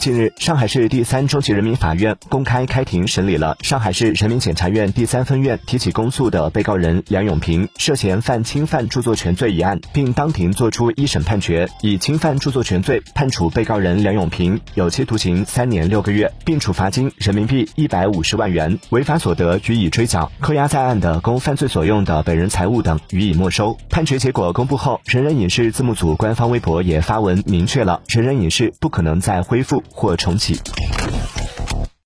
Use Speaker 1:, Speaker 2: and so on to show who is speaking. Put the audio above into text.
Speaker 1: 近日，上海市第三中级人民法院公开开庭审理了上海市人民检察院第三分院提起公诉的被告人梁永平涉嫌犯侵犯著作权罪一案，并当庭作出一审判决，以侵犯著作权罪判处被告人梁永平有期徒刑三年六个月，并处罚金人民币一百五十万元，违法所得予以追缴，扣押在案的供犯罪所用的本人财物等予以没收。判决结果公布后，人人影视字幕组官方微博也发文明确了人人影视不可能再恢复或重启。